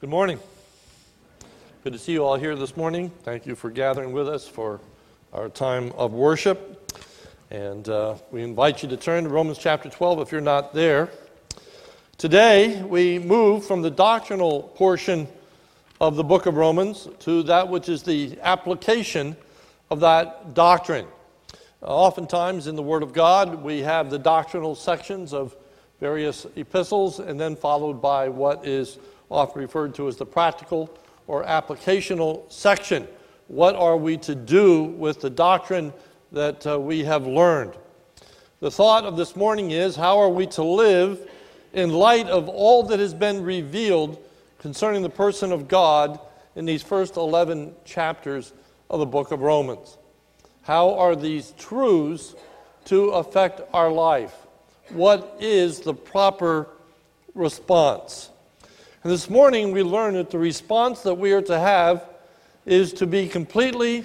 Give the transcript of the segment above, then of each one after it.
Good morning. Good to see you all here this morning. Thank you for gathering with us for our time of worship. And uh, we invite you to turn to Romans chapter 12 if you're not there. Today, we move from the doctrinal portion of the book of Romans to that which is the application of that doctrine. Oftentimes in the Word of God, we have the doctrinal sections of various epistles, and then followed by what is often referred to as the practical or applicational section. What are we to do with the doctrine that uh, we have learned? The thought of this morning is how are we to live in light of all that has been revealed concerning the person of God in these first 11 chapters of the book of Romans? How are these truths to affect our life? What is the proper response? And this morning we learned that the response that we are to have is to be completely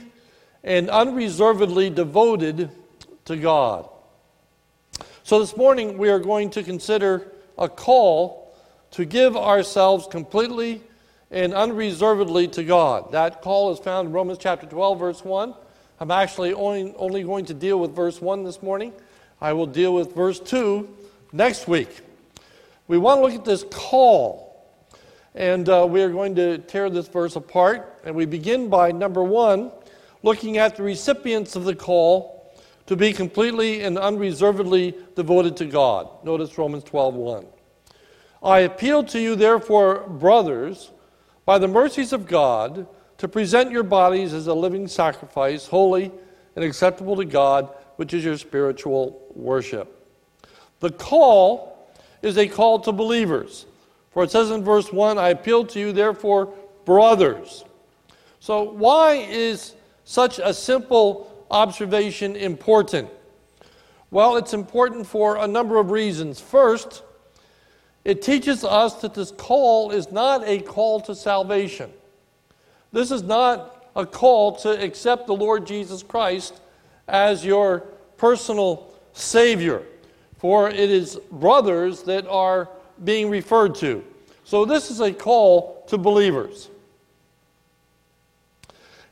and unreservedly devoted to God. So this morning we are going to consider a call to give ourselves completely and unreservedly to God. That call is found in Romans chapter 12, verse 1. I'm actually only, only going to deal with verse 1 this morning. I will deal with verse 2 next week. We want to look at this call and uh, we are going to tear this verse apart. And we begin by number one, looking at the recipients of the call to be completely and unreservedly devoted to God. Notice Romans 12 1. I appeal to you, therefore, brothers, by the mercies of God, to present your bodies as a living sacrifice, holy and acceptable to God, which is your spiritual worship. The call is a call to believers. For it says in verse 1, I appeal to you, therefore, brothers. So, why is such a simple observation important? Well, it's important for a number of reasons. First, it teaches us that this call is not a call to salvation. This is not a call to accept the Lord Jesus Christ as your personal Savior, for it is brothers that are being referred to. So, this is a call to believers.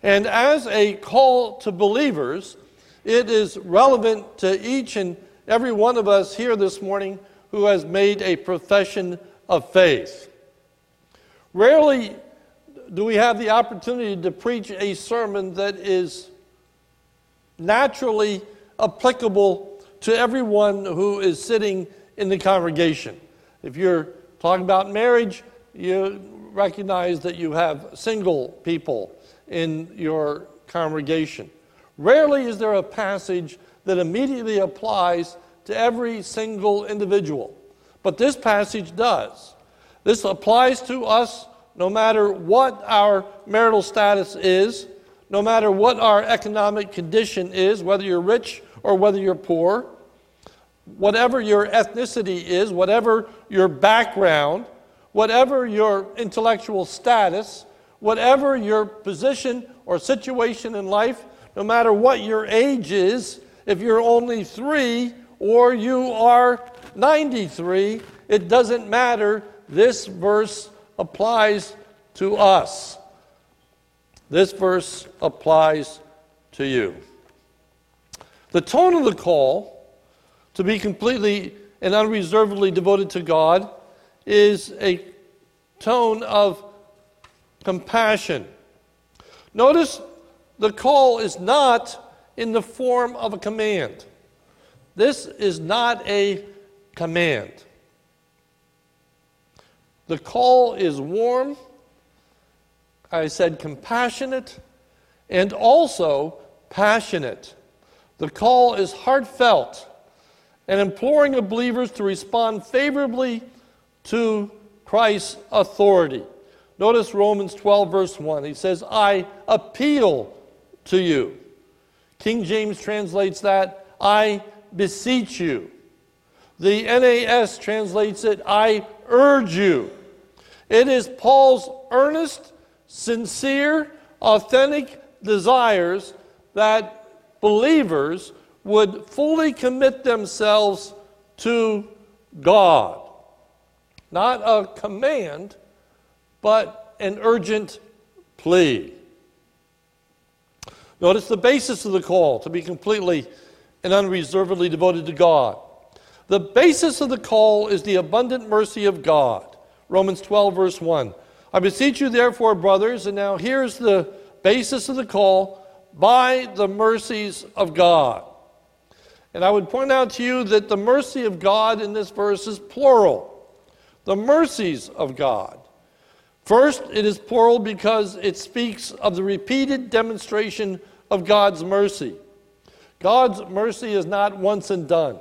And as a call to believers, it is relevant to each and every one of us here this morning who has made a profession of faith. Rarely do we have the opportunity to preach a sermon that is naturally applicable to everyone who is sitting in the congregation. If you're talking about marriage, you recognize that you have single people in your congregation. Rarely is there a passage that immediately applies to every single individual, but this passage does. This applies to us no matter what our marital status is, no matter what our economic condition is, whether you're rich or whether you're poor whatever your ethnicity is, whatever your background, whatever your intellectual status, whatever your position or situation in life, no matter what your age is, if you're only three or you are 93, it doesn't matter. This verse applies to us. This verse applies to you. The tone of the call to be completely and unreservedly devoted to God is a tone of compassion. Notice the call is not in the form of a command. This is not a command. The call is warm, I said compassionate, and also passionate. The call is heartfelt and imploring the believers to respond favorably to Christ's authority. Notice Romans 12, verse 1. He says, I appeal to you. King James translates that, I beseech you. The NAS translates it, I urge you. It is Paul's earnest, sincere, authentic desires that believers would fully commit themselves to God. Not a command, but an urgent plea. Notice the basis of the call to be completely and unreservedly devoted to God. The basis of the call is the abundant mercy of God. Romans 12, verse 1. I beseech you, therefore, brothers, and now here's the basis of the call by the mercies of God. And I would point out to you that the mercy of God in this verse is plural. The mercies of God. First, it is plural because it speaks of the repeated demonstration of God's mercy. God's mercy is not once and done.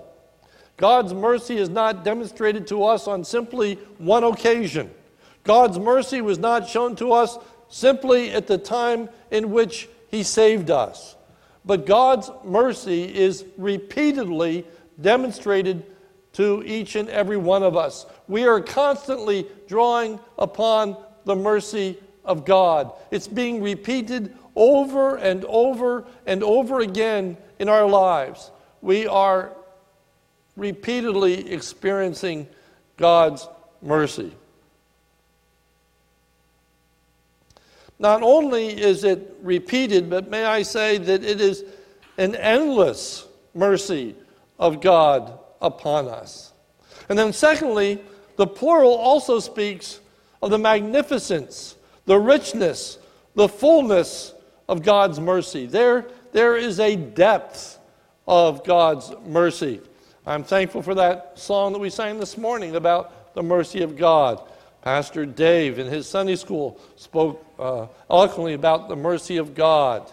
God's mercy is not demonstrated to us on simply one occasion. God's mercy was not shown to us simply at the time in which He saved us. But God's mercy is repeatedly demonstrated to each and every one of us. We are constantly drawing upon the mercy of God. It's being repeated over and over and over again in our lives. We are repeatedly experiencing God's mercy. Not only is it repeated, but may I say that it is an endless mercy of God upon us. And then, secondly, the plural also speaks of the magnificence, the richness, the fullness of God's mercy. There, there is a depth of God's mercy. I'm thankful for that song that we sang this morning about the mercy of God. Pastor Dave in his Sunday school spoke uh, eloquently about the mercy of God.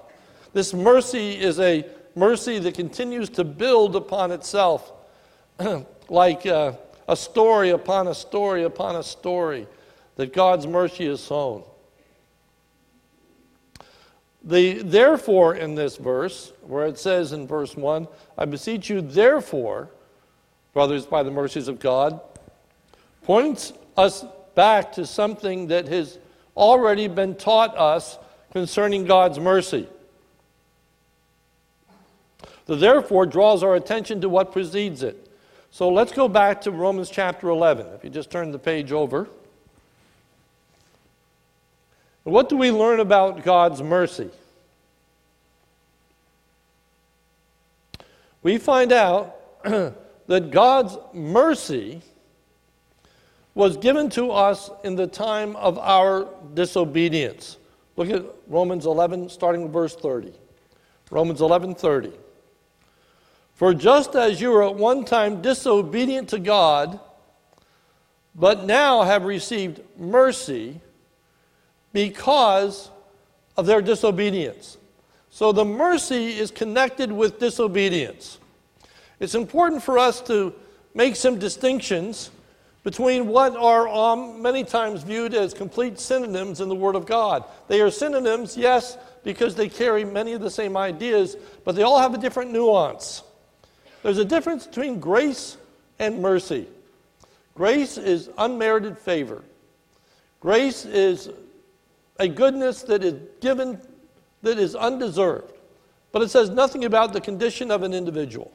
This mercy is a mercy that continues to build upon itself, like uh, a story upon a story upon a story, that God's mercy is sown. The therefore in this verse, where it says in verse 1, I beseech you, therefore, brothers, by the mercies of God, points us back to something that has already been taught us concerning God's mercy. The therefore draws our attention to what precedes it. So let's go back to Romans chapter 11. If you just turn the page over. What do we learn about God's mercy? We find out that God's mercy was given to us in the time of our disobedience. Look at Romans 11, starting with verse 30. Romans 11, 30. For just as you were at one time disobedient to God, but now have received mercy because of their disobedience. So the mercy is connected with disobedience. It's important for us to make some distinctions between what are um, many times viewed as complete synonyms in the Word of God. They are synonyms, yes, because they carry many of the same ideas, but they all have a different nuance. There's a difference between grace and mercy. Grace is unmerited favor. Grace is a goodness that is given that is undeserved. But it says nothing about the condition of an individual.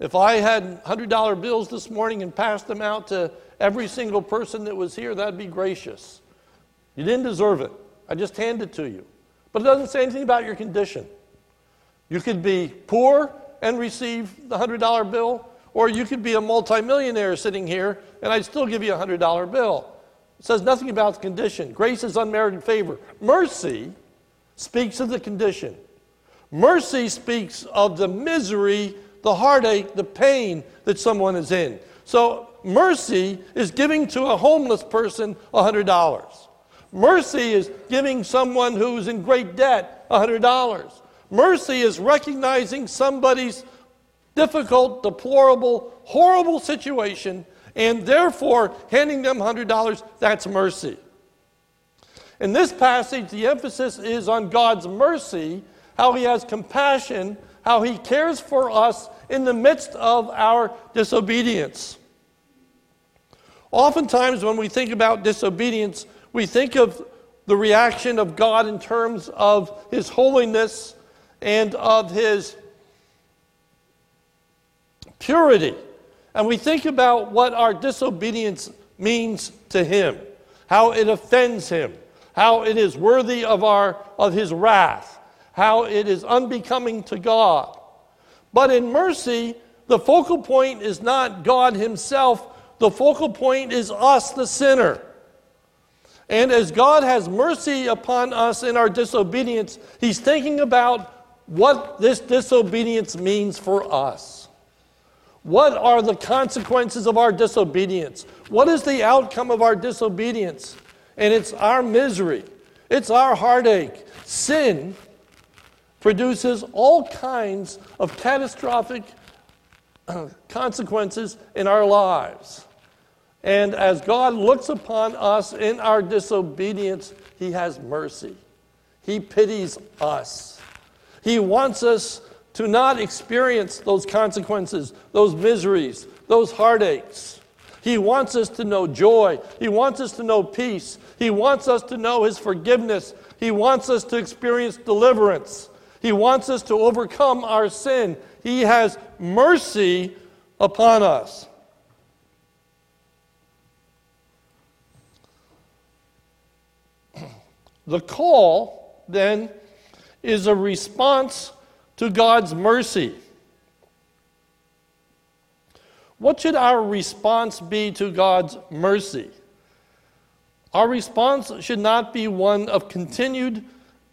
If I had $100 bills this morning and passed them out to every single person that was here, that'd be gracious. You didn't deserve it. I just handed it to you. But it doesn't say anything about your condition. You could be poor and receive the $100 bill, or you could be a multimillionaire sitting here and I'd still give you a $100 bill. It says nothing about the condition. Grace is unmerited favor. Mercy speaks of the condition. Mercy speaks of the misery, the heartache, the pain that someone is in. So, mercy is giving to a homeless person $100. Mercy is giving someone who's in great debt $100. Mercy is recognizing somebody's difficult, deplorable, horrible situation and therefore handing them $100, that's mercy. In this passage, the emphasis is on God's mercy, how He has compassion, how He cares for us in the midst of our disobedience. Oftentimes, when we think about disobedience, we think of the reaction of God in terms of His holiness and of His purity and we think about what our disobedience means to Him. how it offends him, how it is worthy of, our, of his wrath, how it is unbecoming to God. But in mercy, the focal point is not God himself, the focal point is us, the sinner. And as God has mercy upon us in our disobedience, He's thinking about what this disobedience means for us. What are the consequences of our disobedience? What is the outcome of our disobedience? And it's our misery, it's our heartache. Sin produces all kinds of catastrophic consequences in our lives. And as God looks upon us in our disobedience, He has mercy. He pities us. He wants us to not experience those consequences, those miseries, those heartaches. He wants us to know joy. He wants us to know peace. He wants us to know His forgiveness. He wants us to experience deliverance. He wants us to overcome our sin. He has mercy upon us. The call, then, is a response to God's mercy. What should our response be to God's mercy? Our response should not be one of continued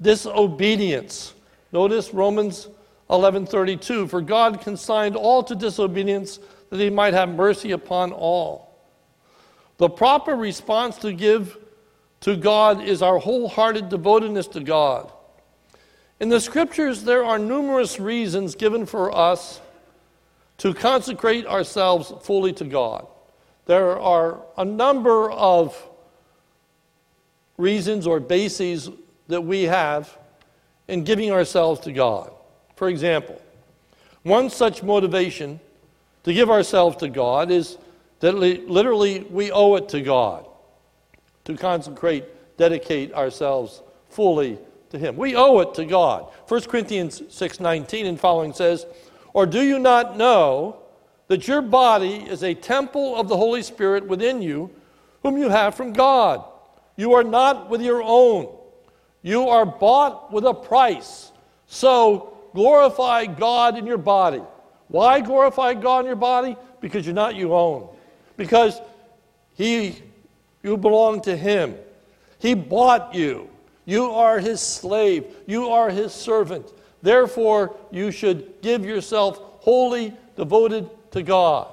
disobedience. Notice Romans 11:32 for God consigned all to disobedience that he might have mercy upon all. The proper response to give to God is our wholehearted devotedness to God. In the scriptures, there are numerous reasons given for us to consecrate ourselves fully to God. There are a number of reasons or bases that we have in giving ourselves to God. For example, one such motivation to give ourselves to God is that literally we owe it to God to consecrate, dedicate ourselves fully to him. We owe it to God. 1 Corinthians 6:19 and following says, "Or do you not know that your body is a temple of the Holy Spirit within you, whom you have from God? You are not with your own. You are bought with a price. So glorify God in your body. Why glorify God in your body? Because you're not your own. Because he you belong to Him. He bought you. You are His slave. You are His servant. Therefore, you should give yourself wholly devoted to God.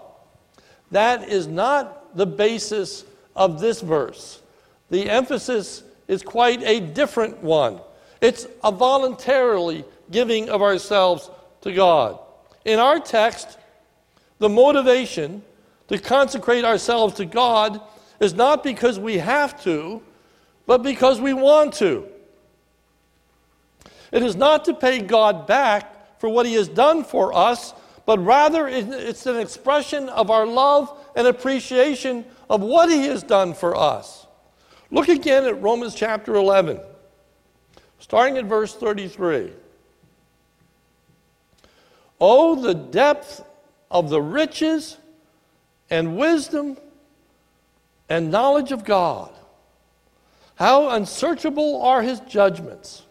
That is not the basis of this verse. The emphasis is quite a different one. It's a voluntarily giving of ourselves to God. In our text, the motivation to consecrate ourselves to God is not because we have to, but because we want to. It is not to pay God back for what He has done for us, but rather it's an expression of our love and appreciation of what He has done for us. Look again at Romans chapter 11, starting at verse 33. Oh, the depth of the riches and wisdom and knowledge of God. How unsearchable are his judgments,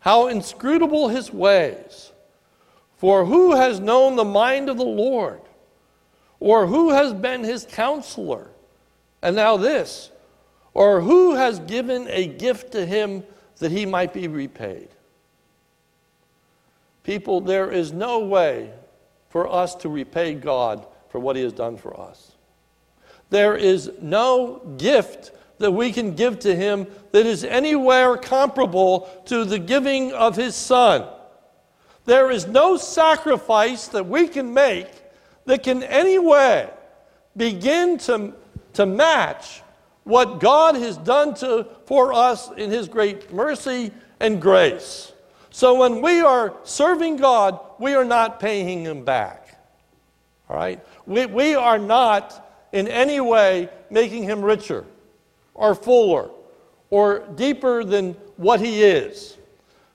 how inscrutable his ways. For who has known the mind of the Lord? Or who has been his counselor? And now this, or who has given a gift to him that he might be repaid? People, there is no way for us to repay God for what he has done for us. There is no gift that we can give to him that is anywhere comparable to the giving of his son. There is no sacrifice that we can make that can anyway begin to, to match what God has done to, for us in his great mercy and grace. So when we are serving God, we are not paying him back. All right? We, we are not in any way making him richer or fuller or deeper than what he is.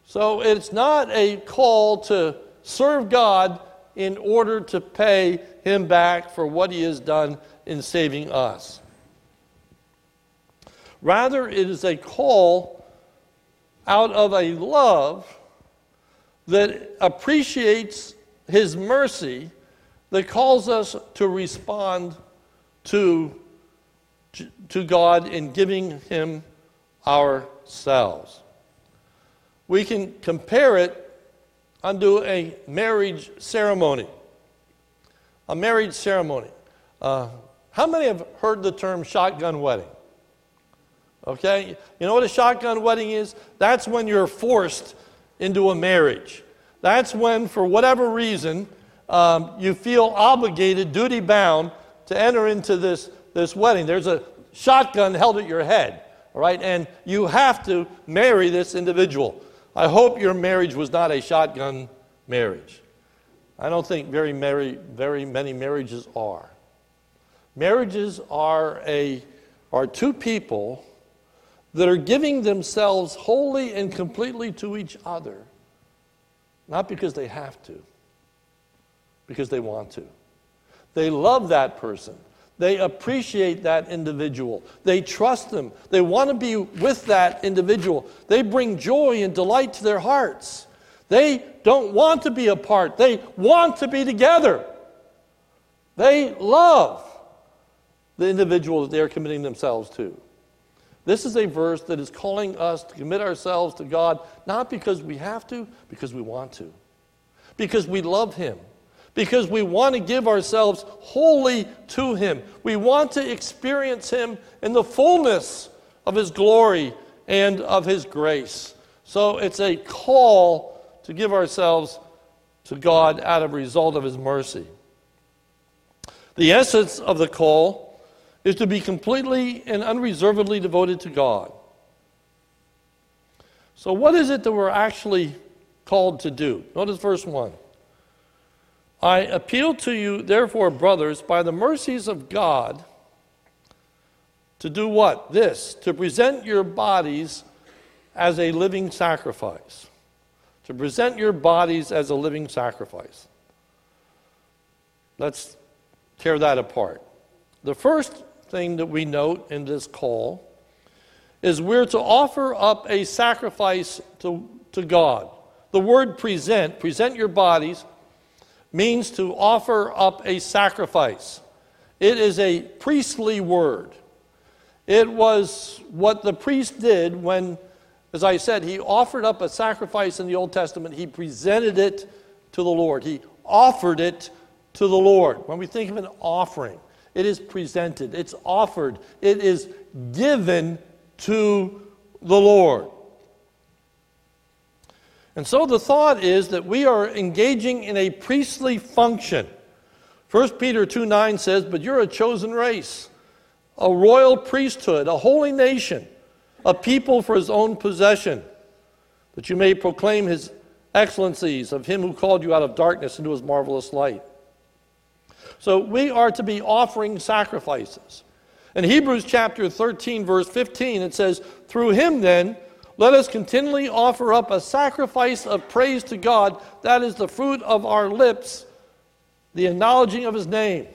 So it's not a call to serve God in order to pay him back for what he has done in saving us. Rather, it is a call out of a love that appreciates His mercy that calls us to respond to, to God in giving Him ourselves. We can compare it unto a marriage ceremony. A marriage ceremony. Uh, how many have heard the term shotgun wedding? Okay? You know what a shotgun wedding is? That's when you're forced into a marriage. That's when, for whatever reason, um, you feel obligated, duty bound, to enter into this, this wedding. There's a shotgun held at your head, all right? And you have to marry this individual. I hope your marriage was not a shotgun marriage. I don't think very, very, very many marriages are. Marriages are, a, are two people that are giving themselves wholly and completely to each other, not because they have to, because they want to. They love that person. They appreciate that individual. They trust them. They want to be with that individual. They bring joy and delight to their hearts. They don't want to be apart, they want to be together. They love the individual that they are committing themselves to. This is a verse that is calling us to commit ourselves to God, not because we have to, because we want to, because we love Him because we want to give ourselves wholly to Him. We want to experience Him in the fullness of His glory and of His grace. So it's a call to give ourselves to God out of result of His mercy. The essence of the call is to be completely and unreservedly devoted to God. So, what is it that we're actually called to do? Notice verse 1. I appeal to you, therefore, brothers, by the mercies of God, to do what? This, to present your bodies as a living sacrifice. To present your bodies as a living sacrifice. Let's tear that apart. The first thing that we note in this call is we're to offer up a sacrifice to, to God. The word present, present your bodies, means to offer up a sacrifice. It is a priestly word. It was what the priest did when, as I said, he offered up a sacrifice in the Old Testament. He presented it to the Lord. He offered it to the Lord. When we think of an offering, it is presented, it's offered, it is given to the Lord. And so the thought is that we are engaging in a priestly function. 1 Peter 2 9 says, But you're a chosen race, a royal priesthood, a holy nation, a people for his own possession, that you may proclaim his excellencies of him who called you out of darkness into his marvelous light. So we are to be offering sacrifices. In Hebrews chapter 13, verse 15, it says, Through him then, let us continually offer up a sacrifice of praise to God. That is the fruit of our lips, the acknowledging of His name.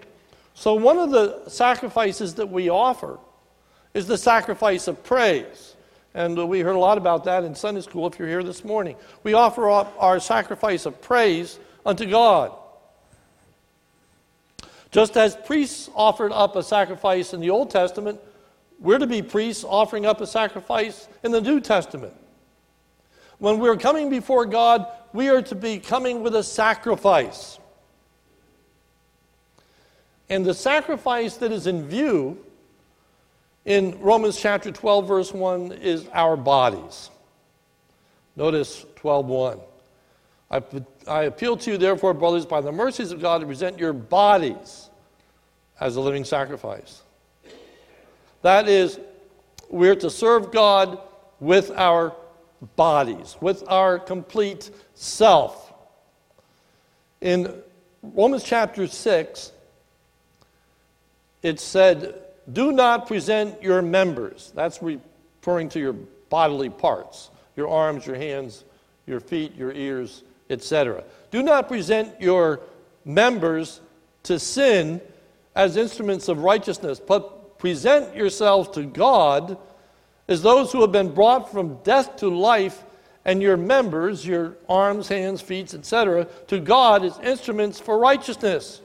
So, one of the sacrifices that we offer is the sacrifice of praise. And we heard a lot about that in Sunday school if you're here this morning. We offer up our sacrifice of praise unto God. Just as priests offered up a sacrifice in the Old Testament, we're to be priests offering up a sacrifice in the New Testament. When we're coming before God, we are to be coming with a sacrifice. And the sacrifice that is in view in Romans chapter 12, verse 1, is our bodies. Notice 12:1. I, I appeal to you, therefore, brothers, by the mercies of God, to present your bodies as a living sacrifice. That is, we're to serve God with our bodies, with our complete self. In Romans chapter 6, it said, Do not present your members. That's referring to your bodily parts your arms, your hands, your feet, your ears, etc. Do not present your members to sin as instruments of righteousness, but present yourselves to God as those who have been brought from death to life, and your members, your arms, hands, feet, etc., to God as instruments for righteousness.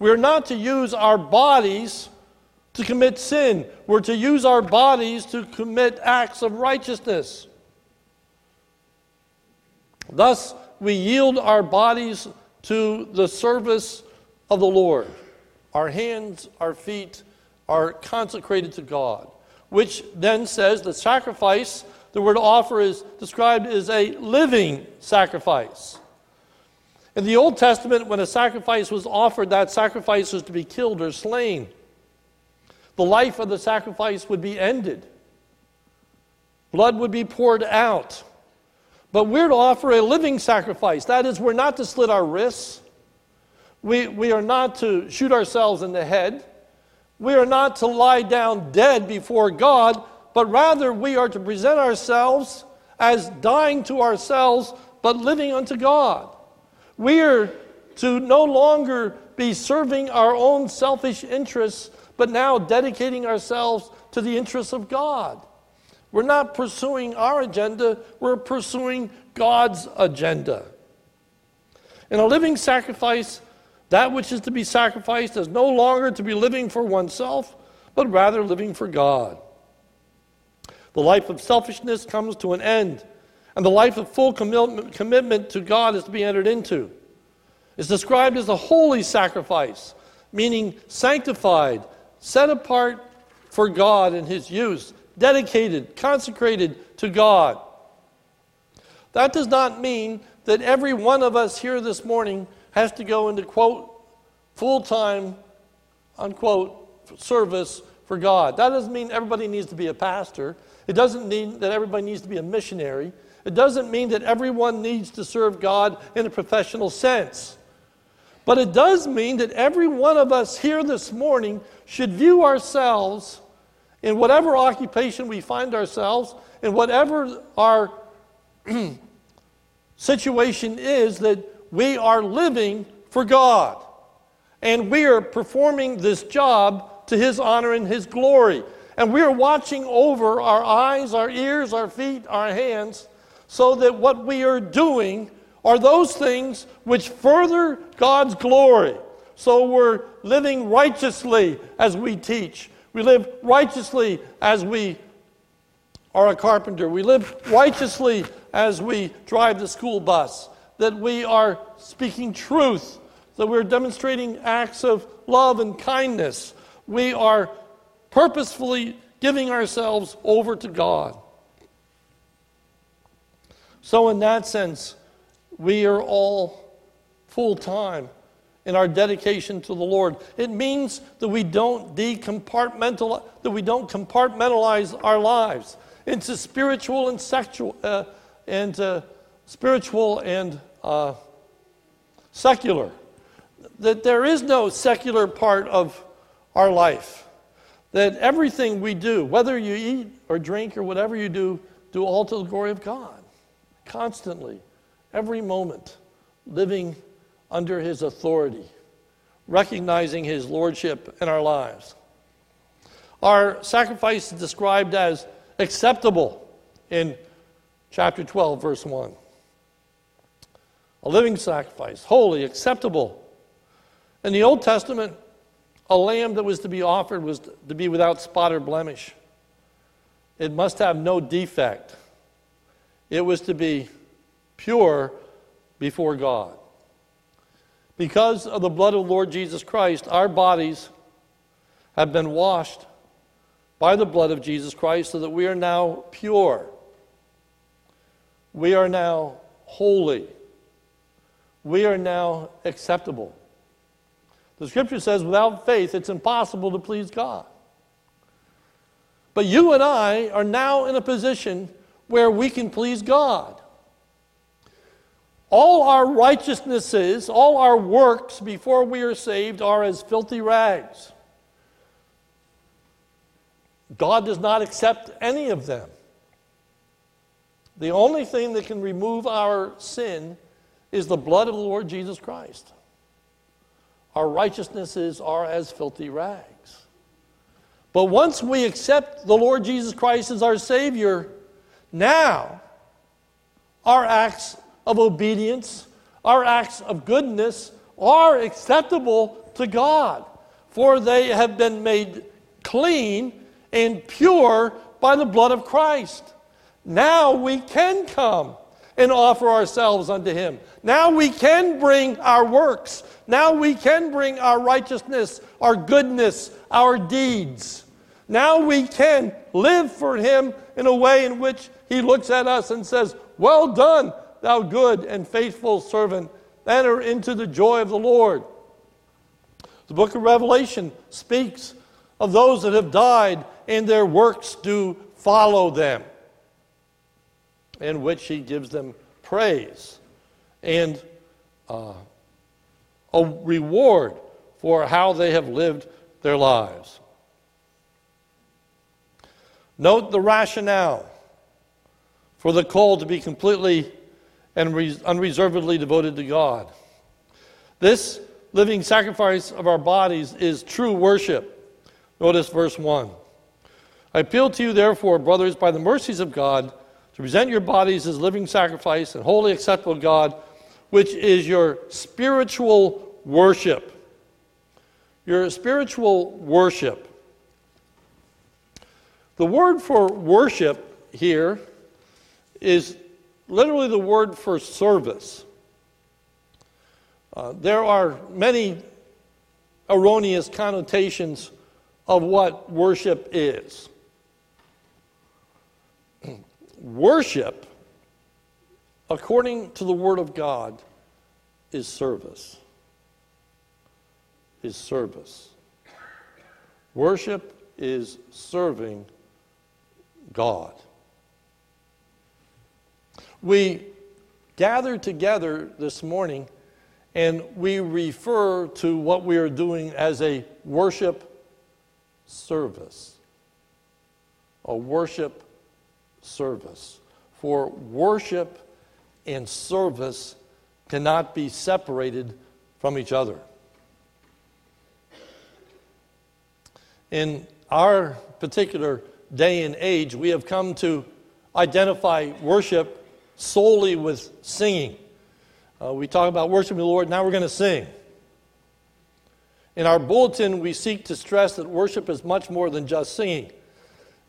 We're not to use our bodies to commit sin. We're to use our bodies to commit acts of righteousness. Thus, we yield our bodies to the service of the Lord. Our hands, our feet are consecrated to God, which then says the sacrifice, the word offer is described as a living sacrifice. In the Old Testament, when a sacrifice was offered, that sacrifice was to be killed or slain. The life of the sacrifice would be ended, blood would be poured out. But we're to offer a living sacrifice. That is, we're not to slit our wrists. We, we are not to shoot ourselves in the head. We are not to lie down dead before God, but rather we are to present ourselves as dying to ourselves, but living unto God. We are to no longer be serving our own selfish interests, but now dedicating ourselves to the interests of God. We're not pursuing our agenda, we're pursuing God's agenda. In a living sacrifice, that which is to be sacrificed is no longer to be living for oneself, but rather living for God. The life of selfishness comes to an end, and the life of full commitment to God is to be entered into. It's described as a holy sacrifice, meaning sanctified, set apart for God and His use, dedicated, consecrated to God. That does not mean that every one of us here this morning has to go into, quote, full time, unquote, service for God. That doesn't mean everybody needs to be a pastor. It doesn't mean that everybody needs to be a missionary. It doesn't mean that everyone needs to serve God in a professional sense. But it does mean that every one of us here this morning should view ourselves in whatever occupation we find ourselves, in whatever our situation is, that we are living for God. And we are performing this job to His honor and His glory. And we are watching over our eyes, our ears, our feet, our hands, so that what we are doing are those things which further God's glory. So we're living righteously as we teach. We live righteously as we are a carpenter. We live righteously as we drive the school bus. That we are speaking truth. That we're demonstrating acts of love and kindness. We are purposefully giving ourselves over to God. So, in that sense, we are all full time in our dedication to the Lord. It means that we don't decompartmentalize, that we don't compartmentalize our lives into spiritual and sexual, uh, and uh, spiritual and uh, secular. That there is no secular part of our life. That everything we do, whether you eat or drink or whatever you do, do all to the glory of God. Constantly, every moment, living under his authority, recognizing his lordship in our lives. Our sacrifice is described as acceptable in chapter 12, verse 1. A living sacrifice, holy, acceptable. In the Old Testament, a lamb that was to be offered was to be without spot or blemish. It must have no defect. It was to be pure before God. Because of the blood of Lord Jesus Christ, our bodies have been washed by the blood of Jesus Christ so that we are now pure. We are now holy. We are now acceptable. The scripture says without faith it's impossible to please God. But you and I are now in a position where we can please God. All our righteousnesses, all our works before we are saved are as filthy rags. God does not accept any of them. The only thing that can remove our sin is the blood of the Lord Jesus Christ. Our righteousnesses are as filthy rags. But once we accept the Lord Jesus Christ as our Savior, now our acts of obedience, our acts of goodness are acceptable to God, for they have been made clean and pure by the blood of Christ. Now we can come and offer ourselves unto Him. Now we can bring our works. Now we can bring our righteousness, our goodness, our deeds. Now we can live for Him in a way in which He looks at us and says, Well done, thou good and faithful servant. Enter into the joy of the Lord. The book of Revelation speaks of those that have died and their works do follow them, in which he gives them praise and uh, a reward for how they have lived their lives. Note the rationale for the call to be completely and unreservedly devoted to God. This living sacrifice of our bodies is true worship. Notice verse 1. I appeal to you, therefore, brothers, by the mercies of God, to present your bodies as living sacrifice and wholly acceptable God, which is your spiritual worship. Your spiritual worship. The word for worship here is literally the word for service. Uh, there are many erroneous connotations of what worship is. Worship, according to the Word of God, is service. Is service. Worship is serving God. We gather together this morning and we refer to what we are doing as a worship service. A worship service. For worship and service cannot be separated from each other. In our particular day and age, we have come to identify worship solely with singing. Uh, we talk about worshiping the Lord, now we're going to sing. In our bulletin, we seek to stress that worship is much more than just singing.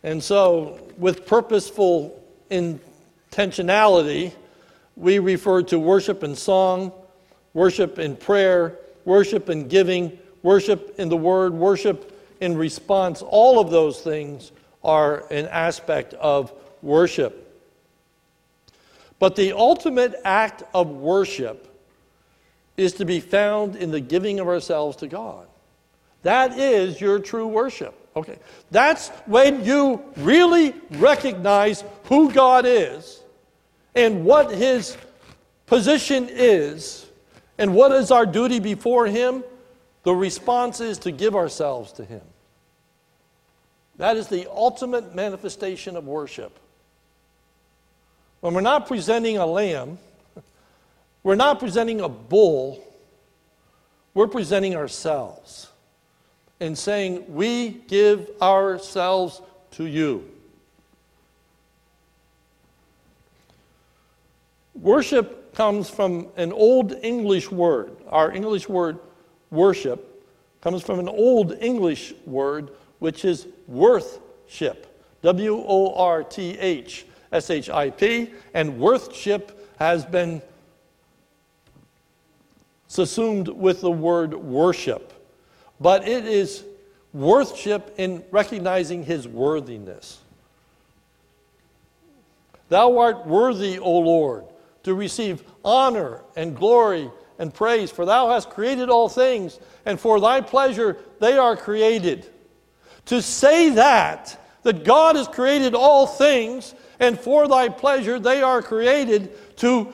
And so, with purposeful intentionality, we refer to worship in song, worship in prayer, worship in giving, worship in the word, worship in response. All of those things are an aspect of worship. But the ultimate act of worship is to be found in the giving of ourselves to God. That is your true worship. Okay. That's when you really recognize who God is and what his position is and what is our duty before him. The response is to give ourselves to him. That is the ultimate manifestation of worship. When we're not presenting a lamb, we're not presenting a bull, we're presenting ourselves and saying, We give ourselves to you. Worship comes from an old English word. Our English word worship comes from an old English word which is worthship. W O R T H. S H I P, and worthship has been subsumed with the word worship. But it is worship in recognizing his worthiness. Thou art worthy, O Lord, to receive honor and glory and praise, for thou hast created all things, and for thy pleasure they are created. To say that, that God has created all things, and for thy pleasure they are created to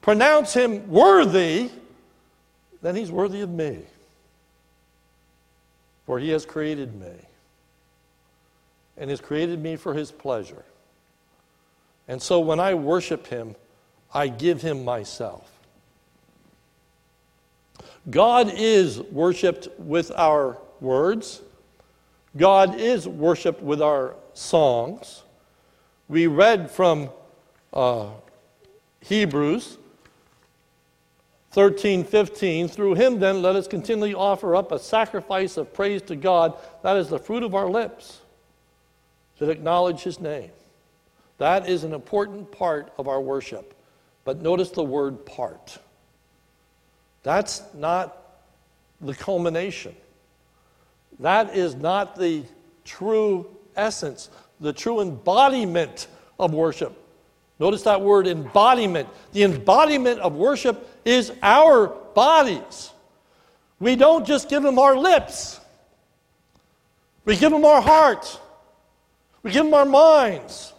pronounce him worthy, then he's worthy of me. For he has created me and has created me for his pleasure. And so when I worship him, I give him myself. God is worshiped with our words. God is worshiped with our songs. We read from uh, Hebrews 13, 15. Through him, then, let us continually offer up a sacrifice of praise to God. That is the fruit of our lips that acknowledge his name. That is an important part of our worship. But notice the word part. That's not the culmination. That is not the true essence, the true embodiment of worship. Notice that word embodiment. The embodiment of worship is our bodies. We don't just give them our lips, we give them our hearts, we give them our minds,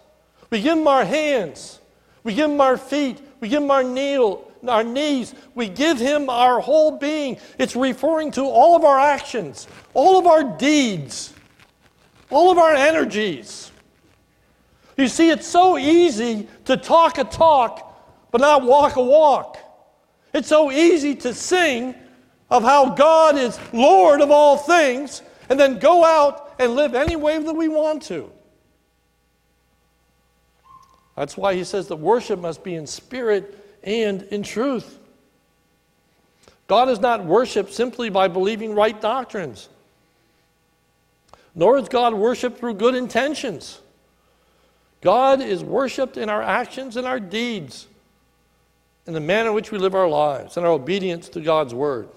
we give them our hands, we give them our feet, we give them our needle. Our knees, we give him our whole being. It's referring to all of our actions, all of our deeds, all of our energies. You see, it's so easy to talk a talk, but not walk a walk. It's so easy to sing of how God is Lord of all things and then go out and live any way that we want to. That's why he says that worship must be in spirit and in truth. God is not worshiped simply by believing right doctrines, nor is God worshiped through good intentions. God is worshiped in our actions and our deeds, in the manner in which we live our lives, and our obedience to God's word.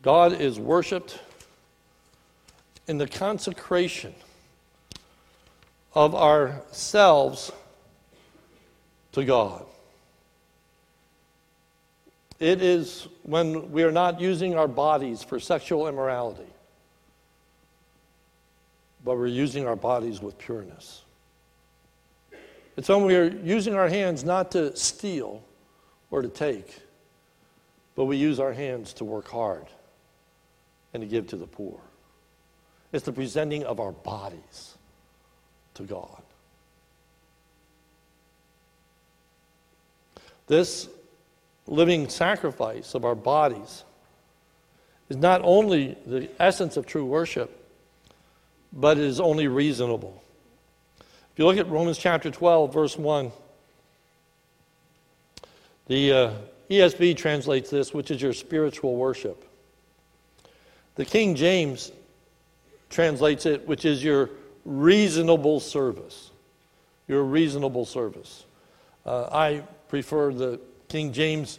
God is worshiped in the consecration of ourselves to God. It is when we are not using our bodies for sexual immorality but we're using our bodies with pureness. It's when we are using our hands not to steal or to take, but we use our hands to work hard and to give to the poor. It's the presenting of our bodies to God. This living sacrifice of our bodies is not only the essence of true worship, but it is only reasonable. If you look at Romans chapter 12, verse 1, the uh, ESV translates this, which is your spiritual worship. The King James translates it, which is your reasonable service. Your reasonable service. Uh, I prefer the King James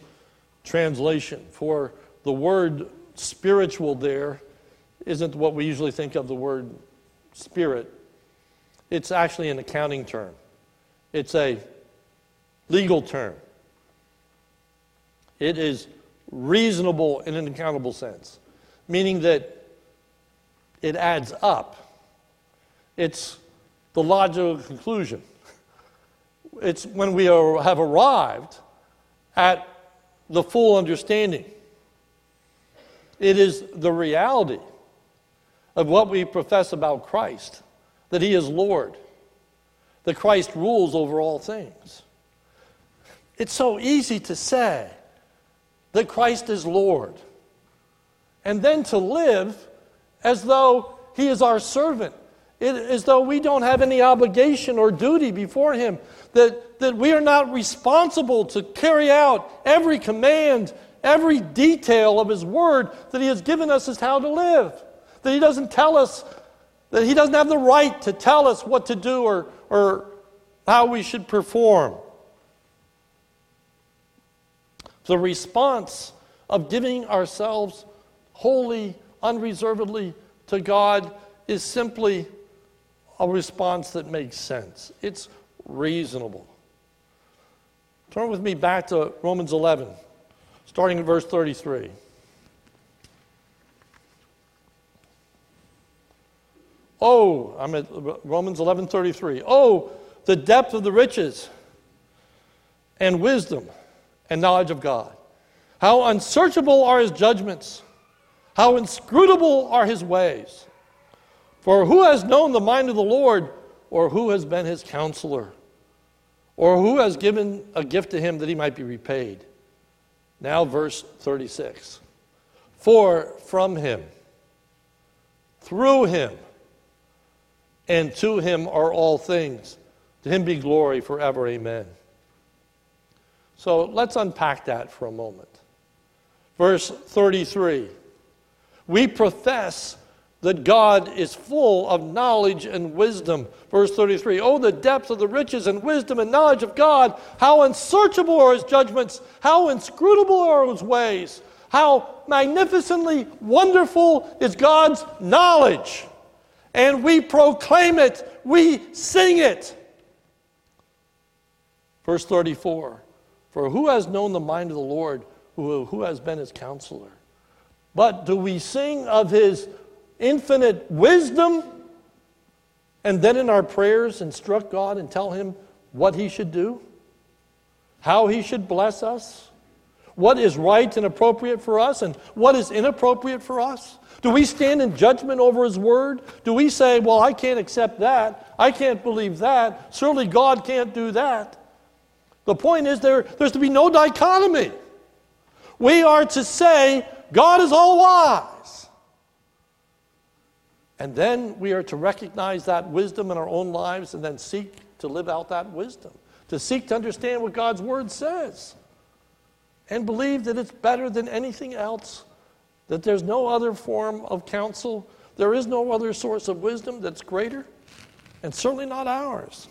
translation, for the word spiritual there isn't what we usually think of the word spirit, it's actually an accounting term, it's a legal term. It is reasonable in an accountable sense, meaning that it adds up. It's the logical conclusion. It's when we are, have arrived at the full understanding. It is the reality of what we profess about Christ that He is Lord, that Christ rules over all things. It's so easy to say that Christ is Lord, and then to live as though He is our servant, as though we don't have any obligation or duty before Him, that, that we are not responsible to carry out every command, every detail of His Word that He has given us as how to live that He doesn't tell us, that He doesn't have the right to tell us what to do or, or how we should perform. The response of giving ourselves wholly, unreservedly to God is simply a response that makes sense. It's reasonable. Turn with me back to Romans 11, starting in verse 33. Oh, I'm at Romans 11:33. Oh, the depth of the riches and wisdom and knowledge of God. How unsearchable are his judgments. How inscrutable are his ways. For who has known the mind of the Lord, or who has been his counselor, or who has given a gift to him that he might be repaid? Now, verse 36. For from him, through him, and to him are all things. To him be glory forever. Amen. So let's unpack that for a moment. Verse 33 We profess that God is full of knowledge and wisdom. Verse 33 Oh, the depth of the riches and wisdom and knowledge of God! How unsearchable are his judgments! How inscrutable are his ways! How magnificently wonderful is God's knowledge! And we proclaim it, we sing it. Verse 34 For who has known the mind of the Lord? Who, who has been his counselor? But do we sing of his infinite wisdom and then in our prayers instruct God and tell him what he should do? How he should bless us? what is right and appropriate for us and what is inappropriate for us? Do we stand in judgment over His Word? Do we say, well, I can't accept that. I can't believe that. Certainly God can't do that. The point is, there, there's to be no dichotomy. We are to say, God is all wise. And then we are to recognize that wisdom in our own lives and then seek to live out that wisdom, to seek to understand what God's Word says and believe that it's better than anything else, that there's no other form of counsel, there is no other source of wisdom that's greater, and certainly not ours.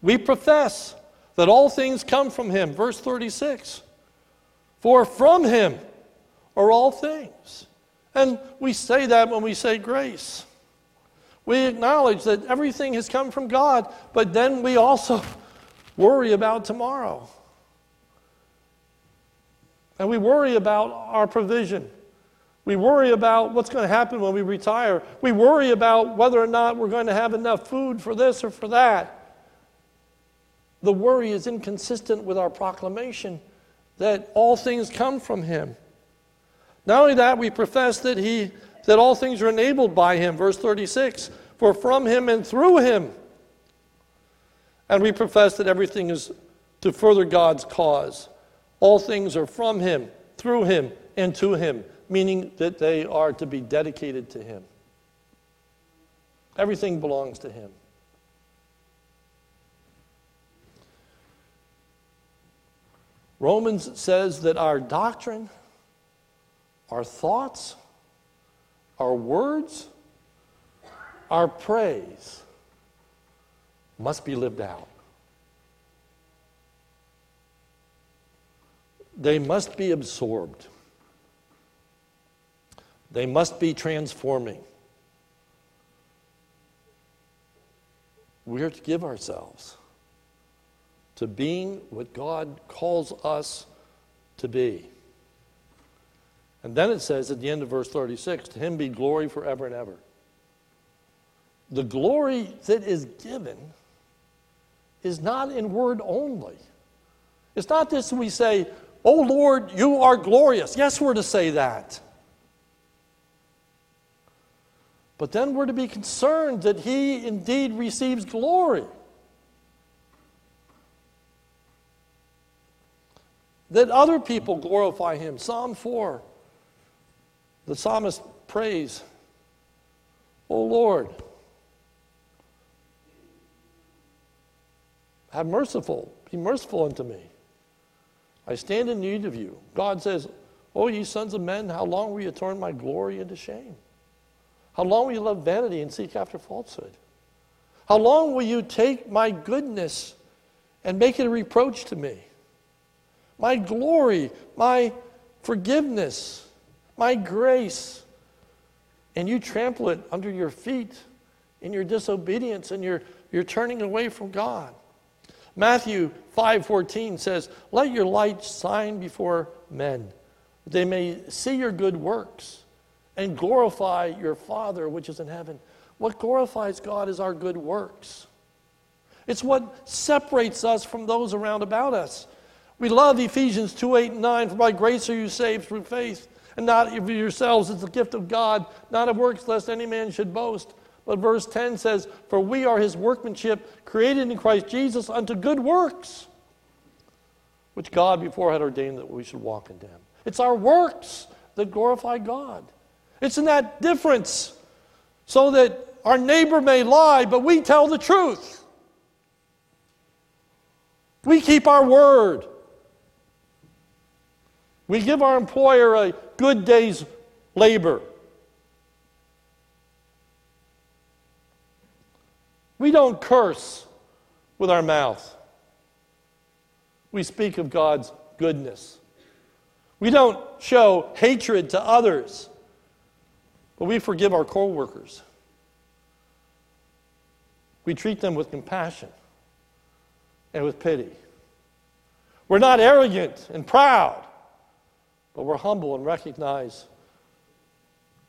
We profess that all things come from Him. Verse 36 For from Him are all things. And we say that when we say grace. We acknowledge that everything has come from God, but then we also worry about tomorrow. And we worry about our provision. We worry about what's going to happen when we retire. We worry about whether or not we're going to have enough food for this or for that. The worry is inconsistent with our proclamation that all things come from Him. Not only that, we profess that He that all things are enabled by Him. Verse 36 For from Him and through Him. And we profess that everything is to further God's cause. All things are from him, through him, and to him, meaning that they are to be dedicated to him. Everything belongs to him. Romans says that our doctrine, our thoughts, our words, our praise must be lived out. They must be absorbed. They must be transforming. We are to give ourselves to being what God calls us to be. And then it says at the end of verse 36 To him be glory forever and ever. The glory that is given is not in word only. It's not this we say, Oh Lord, you are glorious. Yes, we're to say that. But then we're to be concerned that he indeed receives glory. That other people glorify him. Psalm 4, the psalmist prays, O Lord, have merciful, be merciful unto me. I stand in need of you. God says, Oh, ye sons of men, how long will you turn my glory into shame? How long will you love vanity and seek after falsehood? How long will you take my goodness and make it a reproach to me? My glory, my forgiveness, my grace, and you trample it under your feet in your disobedience and your, your turning away from God. Matthew 5:14 says, "Let your light shine before men, that they may see your good works and glorify your Father which is in heaven." What glorifies God is our good works. It's what separates us from those around about us. We love Ephesians 2 8 and 9. For by grace are you saved through faith, and not of yourselves. It's the gift of God, not of works, lest any man should boast. But verse 10 says, For we are his workmanship, created in Christ Jesus unto good works, which God before had ordained that we should walk in them. It's our works that glorify God. It's in that difference so that our neighbor may lie, but we tell the truth. We keep our word. We give our employer a good day's labor. We don't curse with our mouth. We speak of God's goodness. We don't show hatred to others, but we forgive our co-workers. We treat them with compassion and with pity. We're not arrogant and proud, but we're humble and recognize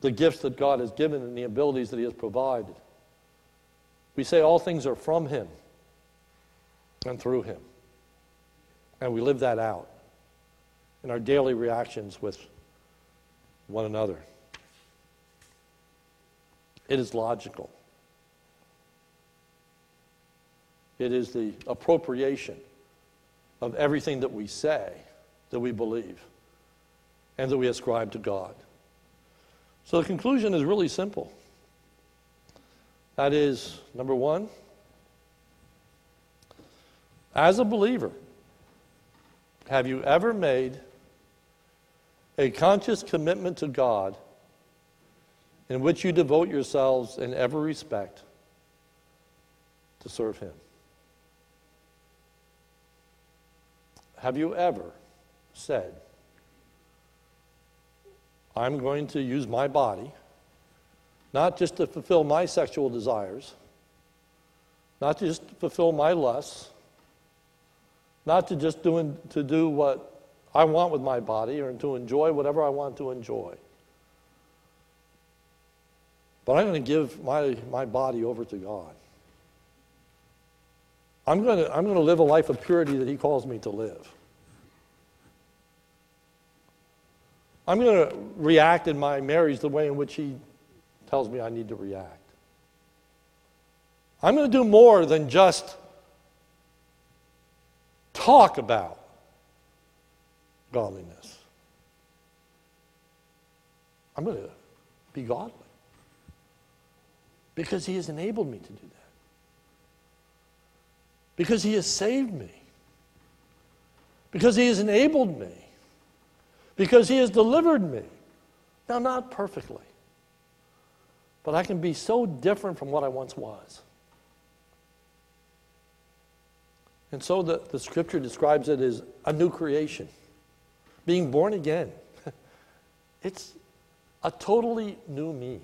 the gifts that God has given and the abilities that He has provided. We say all things are from Him and through Him. And we live that out in our daily reactions with one another. It is logical. It is the appropriation of everything that we say that we believe and that we ascribe to God. So the conclusion is really simple. That is, number one, as a believer, have you ever made a conscious commitment to God in which you devote yourselves in every respect to serve Him? Have you ever said, I'm going to use my body not just to fulfill my sexual desires, not just to fulfill my lusts, not to just doing, to do what I want with my body or to enjoy whatever I want to enjoy. But I'm going to give my, my body over to God. I'm going, to, I'm going to live a life of purity that He calls me to live. I'm going to react in my marriage the way in which He tells me I need to react. I'm going to do more than just talk about godliness. I'm going to be godly because He has enabled me to do that because He has saved me, because He has enabled me, because He has delivered me. Now, not perfectly, but I can be so different from what I once was. And so the, the scripture describes it as a new creation, being born again. it's a totally new me.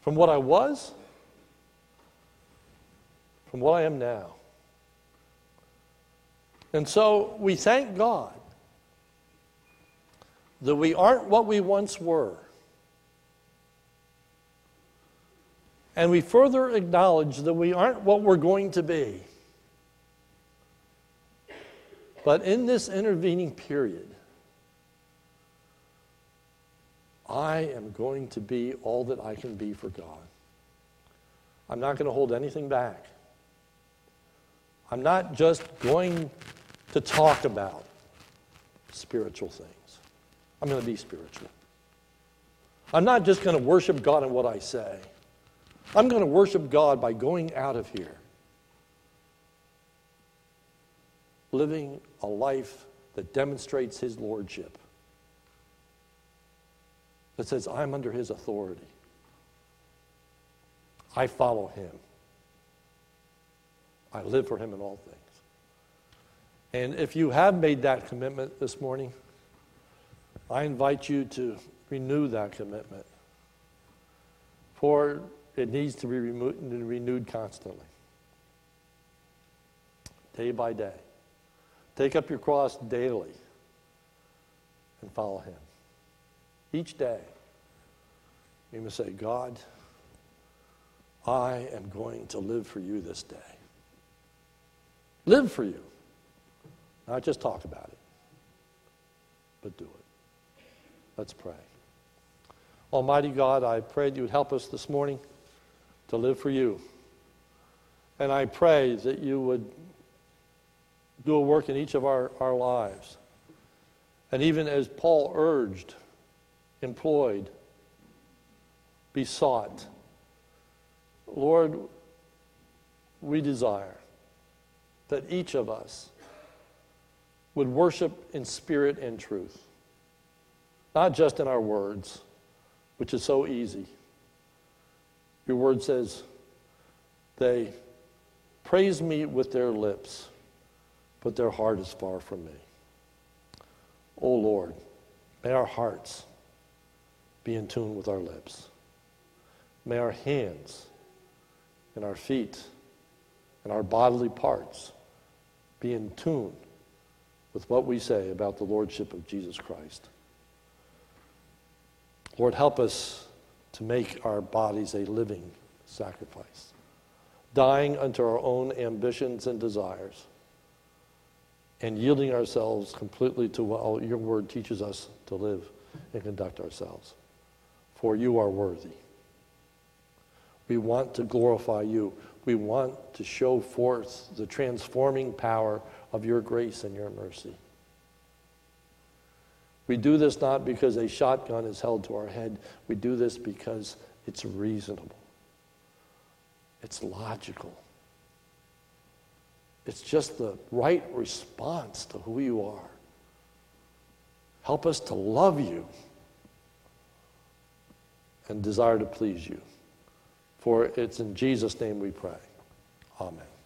From what I was from what I am now. And so we thank God that we aren't what we once were. And we further acknowledge that we aren't what we're going to be. But in this intervening period, I am going to be all that I can be for God. I'm not going to hold anything back. I'm not just going to talk about spiritual things. I'm going to be spiritual. I'm not just going to worship God in what I say. I'm going to worship God by going out of here, living a life that demonstrates His Lordship, that says, I'm under His authority. I follow Him. I live for him in all things. And if you have made that commitment this morning, I invite you to renew that commitment. For it needs to be renewed constantly, day by day. Take up your cross daily and follow him. Each day, you must say, God, I am going to live for you this day live for you. Not just talk about it, but do it. Let's pray. Almighty God, I pray you would help us this morning to live for you. And I pray that you would do a work in each of our, our lives And even as Paul urged, employed, besought, Lord, we desire that each of us would worship in spirit and truth, not just in our words, which is so easy. Your word says, they praise me with their lips, but their heart is far from me. O oh Lord, may our hearts be in tune with our lips. May our hands and our feet and our bodily parts be in tune with what we say about the Lordship of Jesus Christ. Lord, help us to make our bodies a living sacrifice, dying unto our own ambitions and desires, and yielding ourselves completely to what your word teaches us to live and conduct ourselves. For you are worthy. We want to glorify you. We want to show forth the transforming power of your grace and your mercy. We do this not because a shotgun is held to our head. We do this because it's reasonable. It's logical. It's just the right response to who you are. Help us to love you and desire to please you. For it's in Jesus' name we pray. Amen.